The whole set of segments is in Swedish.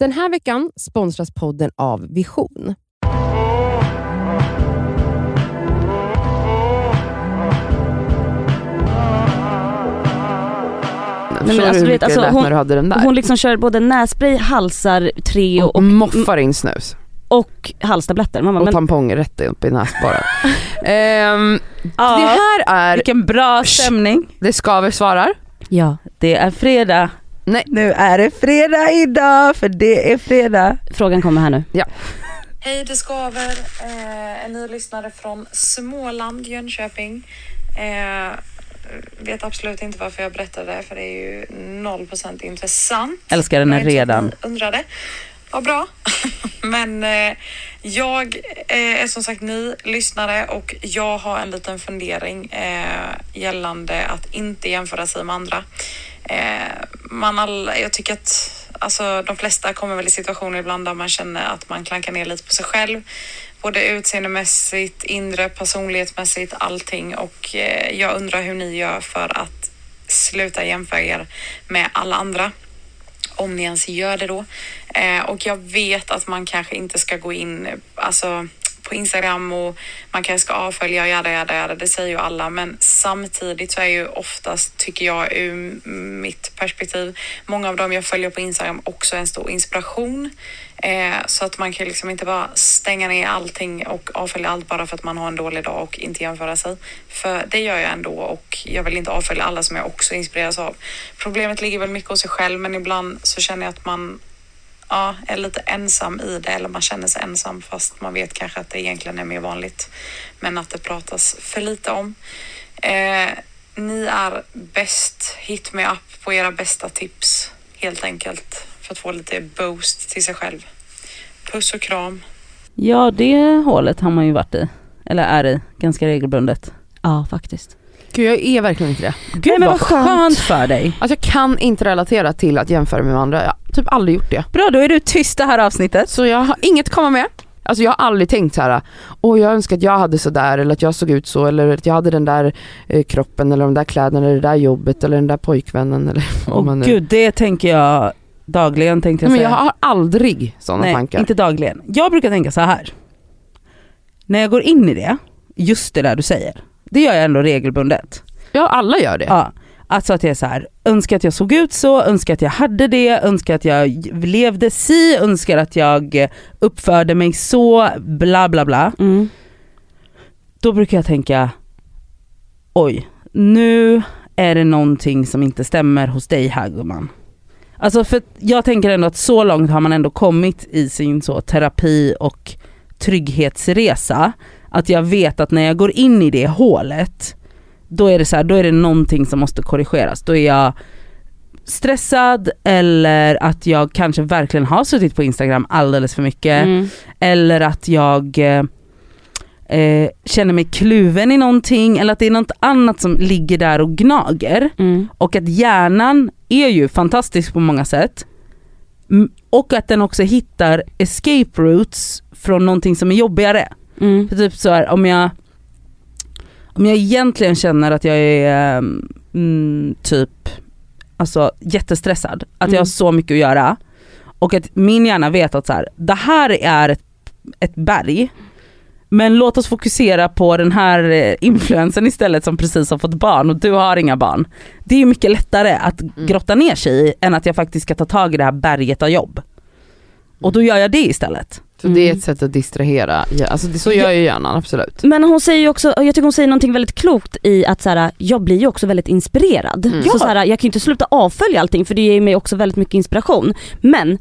Den här veckan sponsras podden av Vision. Nej, men alltså, du hur mycket alltså, det lät hon- när du hade den där? Hon liksom kör både nässpray, halsar, Treo och, och, moffar in snus. och halstabletter. Bara, Och men, tamponger rätt upp i näsborren. Ehm, det Ja, här är, vilken bra stämning. det skaver svarar. ja. Det är fredag. Nej. Nu är det fredag idag för det är fredag. Frågan kommer här nu. Hej, det skaver. Eh, en ny lyssnare från Småland, Jönköping. Eh, vet absolut inte varför jag berättade det, för det är ju 0% intressant. Älskar den här redan. ni Undrade. Vad bra. Men eh, jag eh, är som sagt ny lyssnare och jag har en liten fundering eh, gällande att inte jämföra sig med andra. Eh, man all, jag tycker att alltså, de flesta kommer väl i situationer ibland där man känner att man klankar ner lite på sig själv. Både utseendemässigt, inre, personlighetsmässigt, allting. Och eh, jag undrar hur ni gör för att sluta jämföra er med alla andra om ni ens gör det då. Eh, och jag vet att man kanske inte ska gå in alltså, på Instagram och man kanske ska avfölja jada jada jada, det säger ju alla. Men samtidigt så är ju oftast, tycker jag ur mitt perspektiv, många av dem jag följer på Instagram också en stor inspiration. Eh, så att man kan liksom inte bara stänga ner allting och avfölja allt bara för att man har en dålig dag och inte jämföra sig. För det gör jag ändå och jag vill inte avfölja alla som jag också inspireras av. Problemet ligger väl mycket hos sig själv men ibland så känner jag att man ja, är lite ensam i det eller man känner sig ensam fast man vet kanske att det egentligen är mer vanligt. Men att det pratas för lite om. Eh, ni är bäst. Hit me up på era bästa tips helt enkelt för att få lite boost till sig själv. Puss och kram. Ja det hålet har man ju varit i. Eller är i ganska regelbundet. Ja, faktiskt. Gud jag är verkligen inte det. Gud Nej, men vad skönt. skönt för dig. Alltså jag kan inte relatera till att jämföra mig med andra. Jag har typ aldrig gjort det. Bra då är du tyst det här avsnittet. Så jag har inget att komma med. Alltså jag har aldrig tänkt så här. åh jag önskar att jag hade sådär eller att jag såg ut så eller att jag hade den där eh, kroppen eller de där kläderna eller det där jobbet eller den där pojkvännen eller vad Åh man nu... gud det tänker jag dagligen tänkte jag Nej, men säga. jag har aldrig sådana Nej, tankar. inte dagligen. Jag brukar tänka så här. När jag går in i det, just det där du säger, det gör jag ändå regelbundet. Ja alla gör det. Ja, alltså att jag är så här, önskar att jag såg ut så, önskar att jag hade det, önskar att jag levde si, önskar att jag uppförde mig så, bla bla bla. Mm. Då brukar jag tänka, oj, nu är det någonting som inte stämmer hos dig här gumman. Alltså för jag tänker ändå att så långt har man ändå kommit i sin så terapi och trygghetsresa att jag vet att när jag går in i det hålet då är det så här, då är det någonting som måste korrigeras. Då är jag stressad eller att jag kanske verkligen har suttit på Instagram alldeles för mycket Mm. eller att jag eh, känner mig kluven i någonting eller att det är något annat som ligger där och gnager Mm. och att hjärnan är ju fantastisk på många sätt och att den också hittar escape routes från någonting som är jobbigare. Mm. För typ så här, om jag om jag egentligen känner att jag är ehm, mm, typ alltså jättestressad, att jag Mm. har så mycket att göra och att min hjärna vet att så här, det här är ett, ett berg men låt oss fokusera på den här eh, influensen istället som precis har fått barn och du har inga barn. Det är ju mycket lättare att grotta ner sig i än att jag faktiskt ska ta tag i det här berget av jobb. Och då gör jag det istället. Så det är Mm. ett sätt att distrahera. Ja, alltså det, så gör ju hjärnan absolut. Men hon säger ju också, jag tycker hon säger någonting väldigt klokt i att så här, jag blir ju också väldigt inspirerad. Mm. Så, Ja. så här, jag kan ju inte sluta avfölja allting för det ger mig också väldigt mycket inspiration. Men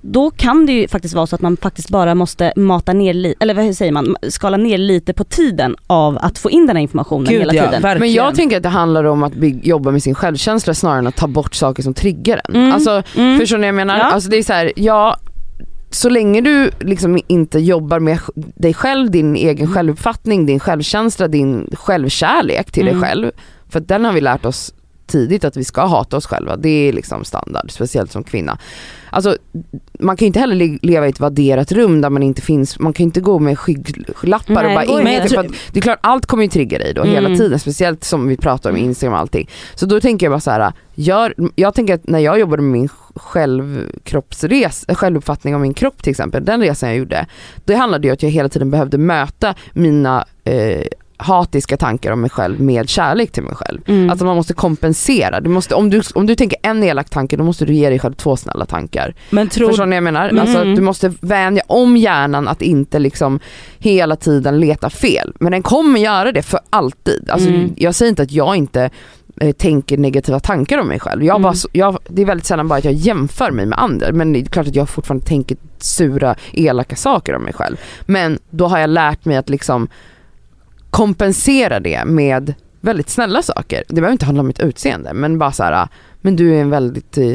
då kan det ju faktiskt vara så att man faktiskt bara måste mata ner, li- eller vad säger man, skala ner lite på tiden av att få in den här informationen Gud hela ja, tiden. verkligen. Men jag tänker att det handlar om att jobba med sin självkänsla snarare än att ta bort saker som triggar en. Mm. Alltså, Mm. Förstår ni vad jag menar? Ja. Alltså det är så här, ja, så länge du liksom inte jobbar med dig själv, din egen självuppfattning, din självkänsla, din självkärlek till Mm. dig själv. För den har vi lärt oss tidigt att vi ska hata oss själva. Det är liksom standard, speciellt som kvinna. Alltså man kan ju inte heller le- leva i ett vadderat rum där man inte finns, man kan ju inte gå med skygglappar Nej, och bara det går in inte. i det. För att det är klart allt kommer ju trigga dig då Mm. hela tiden, speciellt som vi pratar om Instagram och allting. Så då tänker jag bara så här, gör, jag tänker att när jag jobbade med min självkroppsres, självuppfattning om min kropp till exempel, den resan jag gjorde, det handlade ju att jag hela tiden behövde möta mina eh, hatiska tankar om mig själv med kärlek till mig själv. Mm. Alltså man måste kompensera. Du måste, om, du, om du tänker en elak tanke då måste du ge dig själv två snälla tankar. Men tror Förstår ni vad jag menar? Mm. Alltså du måste vänja om hjärnan att inte liksom hela tiden leta fel. Men den kommer göra det för alltid. Alltså Mm. Jag säger inte att jag inte eh, tänker negativa tankar om mig själv. Jag Mm. bara, jag, det är väldigt sällan bara att jag jämför mig med andra. Men det är klart att jag fortfarande tänker sura, elaka saker om mig själv. Men då har jag lärt mig att liksom kompensera det med väldigt snälla saker. Det behöver inte handla om mitt utseende men bara så här, men du är en väldigt eh,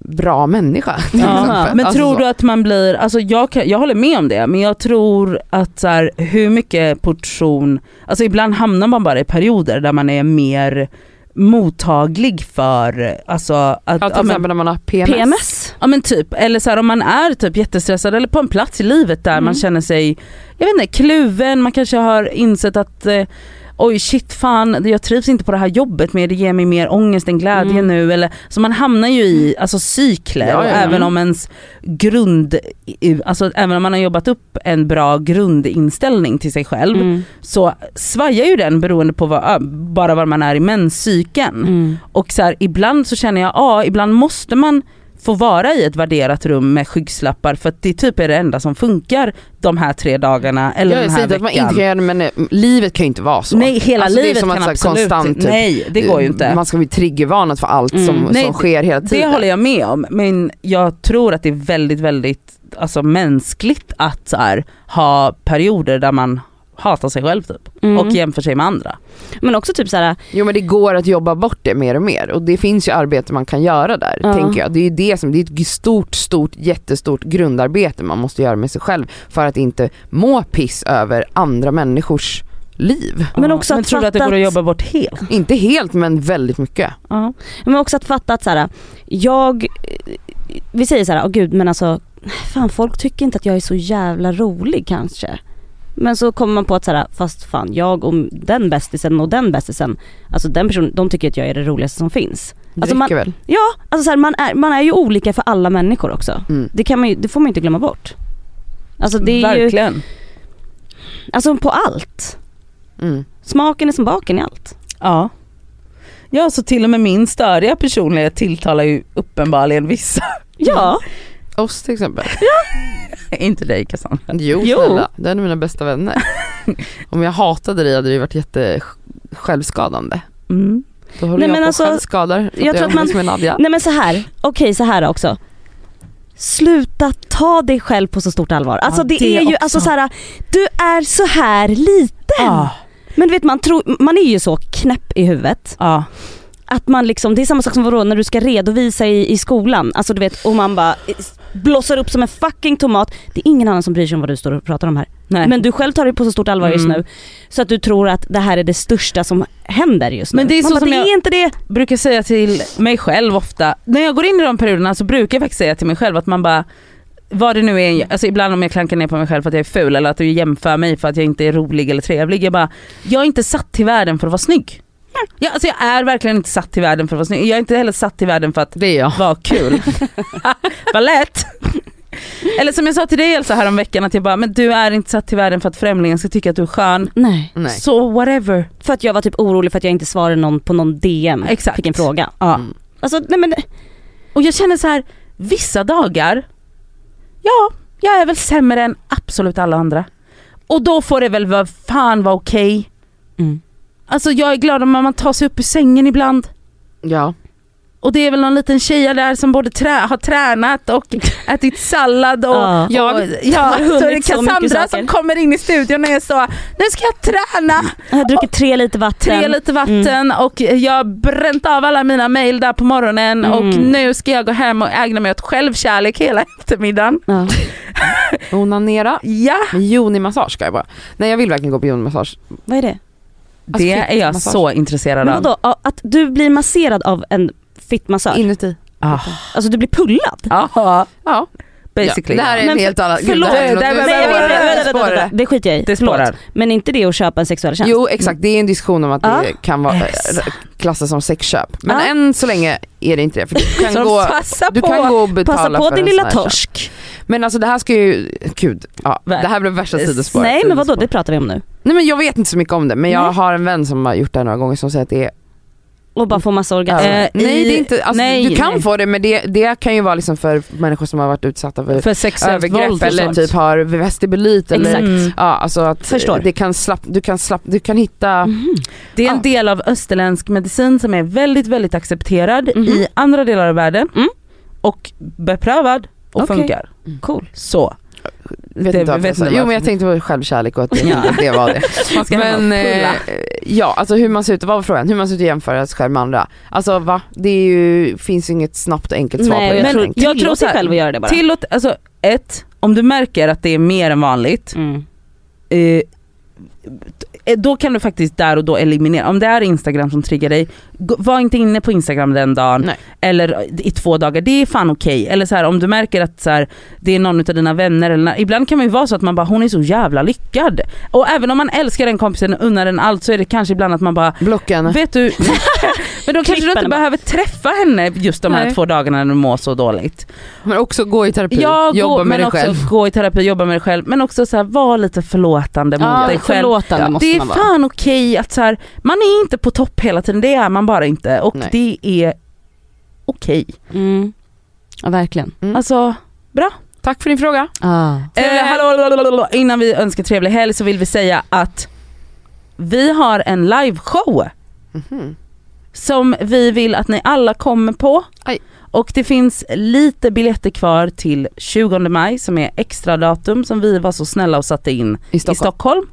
bra människa. till Ja, exempel. men Alltså tror så. du att man blir, alltså jag, kan, jag håller med om det, men jag tror att så här, hur mycket portion, alltså ibland hamnar man bara i perioder där man är mer mottaglig för, alltså att, Ja, till ja, men, exempel när man har PMS. PMS? Ja men typ, eller så här, om man är typ jättestressad eller på en plats i livet där Mm. man känner sig, jag vet inte, kluven, man kanske har insett att eh, oj shit fan, jag trivs inte på det här jobbet mer, det ger mig mer ångest än glädje Mm. nu. Eller, så man hamnar ju i alltså, cykler, Ja, ja, ja. även om ens grund, alltså även om man har jobbat upp en bra grundinställning till sig själv Mm. så svajar ju den beroende på vad, bara var man är i menscykeln. Mm. Och så här, ibland så känner jag, ja ibland måste man få vara i ett värderat rum med skyggslappar för att det typ är det enda som funkar de här tre dagarna eller Jag den här inte att man veckan. inte kan göra det men eh, livet kan ju inte vara så. Nej hela Alltså, det livet kan absolut konstant, typ, nej det går ju inte. Man ska bli triggervarnad för allt Mm. som, Nej, som sker hela Det tiden. håller jag med om men jag tror att det är väldigt väldigt alltså, mänskligt att här, ha perioder där man hatar sig själv typ Mm. och jämför sig med andra. Men också typ såhär, Jo men det går att jobba bort det mer och mer och det finns ju arbete man kan göra där Ja. tänker jag. Det är ju det som, det är ett stort, stort, jättestort grundarbete man måste göra med sig själv för att inte må piss över andra människors liv. Men också men att tror du att det går att jobba bort helt? Inte helt men väldigt mycket. ja. men också att fatta att såhär, jag, vi säger såhär, åh gud men alltså, fan folk tycker inte att jag är så jävla rolig kanske. Men så kommer man på att såhär, fast fan jag och den bästisen och den bästisen, alltså den personen, de tycker att jag är det roligaste som finns. Det Alltså, räcker väl. Ja, alltså så här, man, är, man är ju olika för alla människor också. Mm. Det, kan man ju, det får man ju inte glömma bort. Alltså det är ju, Verkligen. alltså på allt. Mm. Smaken är som baken i allt. Ja. Ja så till och med min störiga personlighet tilltalar ju uppenbarligen vissa. Ja, Oss till exempel. Inte dig Cassandra. Jo, Jo. snälla, det är mina bästa vänner. Om jag hatade dig hade det varit jätte självskadande. Mm. Då håller Nej, jag men på alltså, självskadar. för jag tror att man- med Nadja. nej men så här. okej så här också. Sluta ta dig själv på så stort allvar. Alltså det, det är ju, alltså så här, du är så här liten. Ah, Men du vet man tror, man är ju så knäpp i huvudet. ah. Att man liksom, det är samma sak som vadå, när du ska redovisa i, i skolan. Alltså du vet, och man bara blossar upp som en fucking tomat. Det är ingen annan som bryr sig om vad du står och pratar om här. Nej. Men du själv tar det på så stort allvar just Mm. nu. Så att du tror att det här är det största som händer just nu. Men det är så bara, som det jag- är inte det. brukar säga till mig själv ofta, när jag går in i de perioderna så brukar jag faktiskt säga till mig själv att man bara vad det nu är, alltså ibland om jag klankar ner på mig själv för att jag är ful eller att du jämför mig för att jag inte är rolig eller trevlig. Jag bara, jag är inte satt till världen för att vara snygg. Ja, alltså jag är verkligen inte satt till världen för att vara snygg. Jag är inte heller satt till världen för att Det är jag. vara kul. Vad lätt. Eller som jag sa till dig Elsa häromveckan att jag bara, men du är inte satt till världen för att främlingen ska tycka att du är skön. Nej. Nej. Så whatever. För att jag var typ orolig för att jag inte svarade någon på någon DM. Exakt. Fick en fråga. Ja. Mm. Alltså nej men, Och jag känner så här, vissa dagar, ja, jag är väl sämre än absolut alla andra. Och då får det väl vad fan vara okej. mm. Alltså jag är glad om man tar sig upp ur sängen ibland. Ja. Och det är väl någon liten tjej där som både trä, har tränat och ätit sallad och, Ja. och Jag har så är det Cassandra som kommer in i studion och är så, nu ska jag träna, jag har druckit tre liter vatten. tre liter vatten och jag har bränt av alla mina mail där på morgonen och Mm. nu ska jag gå hem och ägna mig åt självkärlek hela eftermiddagen. Ja. Onanera. Ja, Joni-massage ska jag bara. Nej jag vill verkligen gå på Joni-massage. Vad är det? Det är jag så intresserad Men av. vadå, att du blir masserad av en fittmassör? Inuti. Ah. Alltså du blir pullad? Ja, Ja. basically. Ja, det här är en Men helt annan... förlåt. det det. det skiter jag i. Det spårar. Men inte det att köpa en sexuell tjänst? Jo exakt, det är en diskussion om att det Ja. kan vara Exakt. klassas som sexköp. Men Ja. än så länge är det inte det. För du kan, gå, passa du på. kan gå och betala Passa på för din en lilla torsk. Men alltså det här ska ju, gud, ja, det här blev värsta sidospåret. Nej men vadå, det pratar vi om nu. Nej men jag vet inte så mycket om det men jag har en vän som har gjort det här några gånger som säger att det är Och bara få massa orgasmer. Eh, Nej det är inte, alltså, nej, du kan nej. få det men det, det kan ju vara liksom för människor som har varit utsatta för, För sexuellt övergrepp eller typ har vestibulit eller Exakt. Mm. Ja alltså att Förstår. det kan slapp, du kan slapp, du kan hitta Mhm. Det är en Ja. del av österländsk medicin som är väldigt, väldigt accepterad Mhm. i andra delar av världen Mm. och beprövad och Okej. funkar. Cool. Så. vet Det- inte vet jag inte Jo men jag tänkte på självkärlek och att det, Ja. det var det. Man ska Men eh, ja, alltså hur man ser ut, vad var frågan? Hur man ser ut och jämföra sig själv med andra. Alltså va? Det är ju, finns ju inget snabbt och enkelt svar Nej på det. jag Men tror, jag jag tror så här, själv att göra det bara. Tillåt, alltså ett, om du märker att det är mer än vanligt, Mm. eh, då kan du faktiskt där och då eliminera. Om det är Instagram som triggar dig, var inte inne på Instagram den dagen Nej. eller i två dagar, det är fan okej. Eller så här, om du märker att så här, det är någon av dina vänner, eller, ibland kan man ju vara så att man bara hon är så jävla lyckad. Och även om man älskar den kompisen och unnar den allt så är det kanske ibland att man bara Blocka henne. Vet du, men då kanske du inte behöver träffa henne just de här Nej. två dagarna när du mår så dåligt. Men också gå i terapi, Ja, jobba gå, med men dig också själv. gå i terapi, jobba med dig själv. Men också så här, var lite förlåtande mot Ja, dig själv. Förlåtande Ja. måste Det är man vara. fan okej att så här, man är inte på topp hela tiden, det är man bara inte. Och Nej. det är okej. Mm. Ja verkligen. Mm. Alltså, bra. Tack för din fråga. Ah. Eh, hallå, hallå, hallå, hallå. Innan vi önskar trevlig helg så vill vi säga att vi har en liveshow Mhm. som vi vill att ni alla kommer på. Aj. Och det finns lite biljetter kvar till 20 maj som är extra datum som vi var så snälla och satte in I i Stockholm.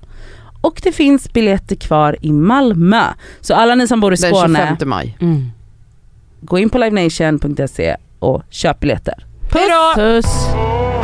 Och det finns biljetter kvar i Malmö. Så alla ni som bor i Den Skåne, 25 maj. Mm. gå in på livenation.se och köp biljetter. Puss! Puss.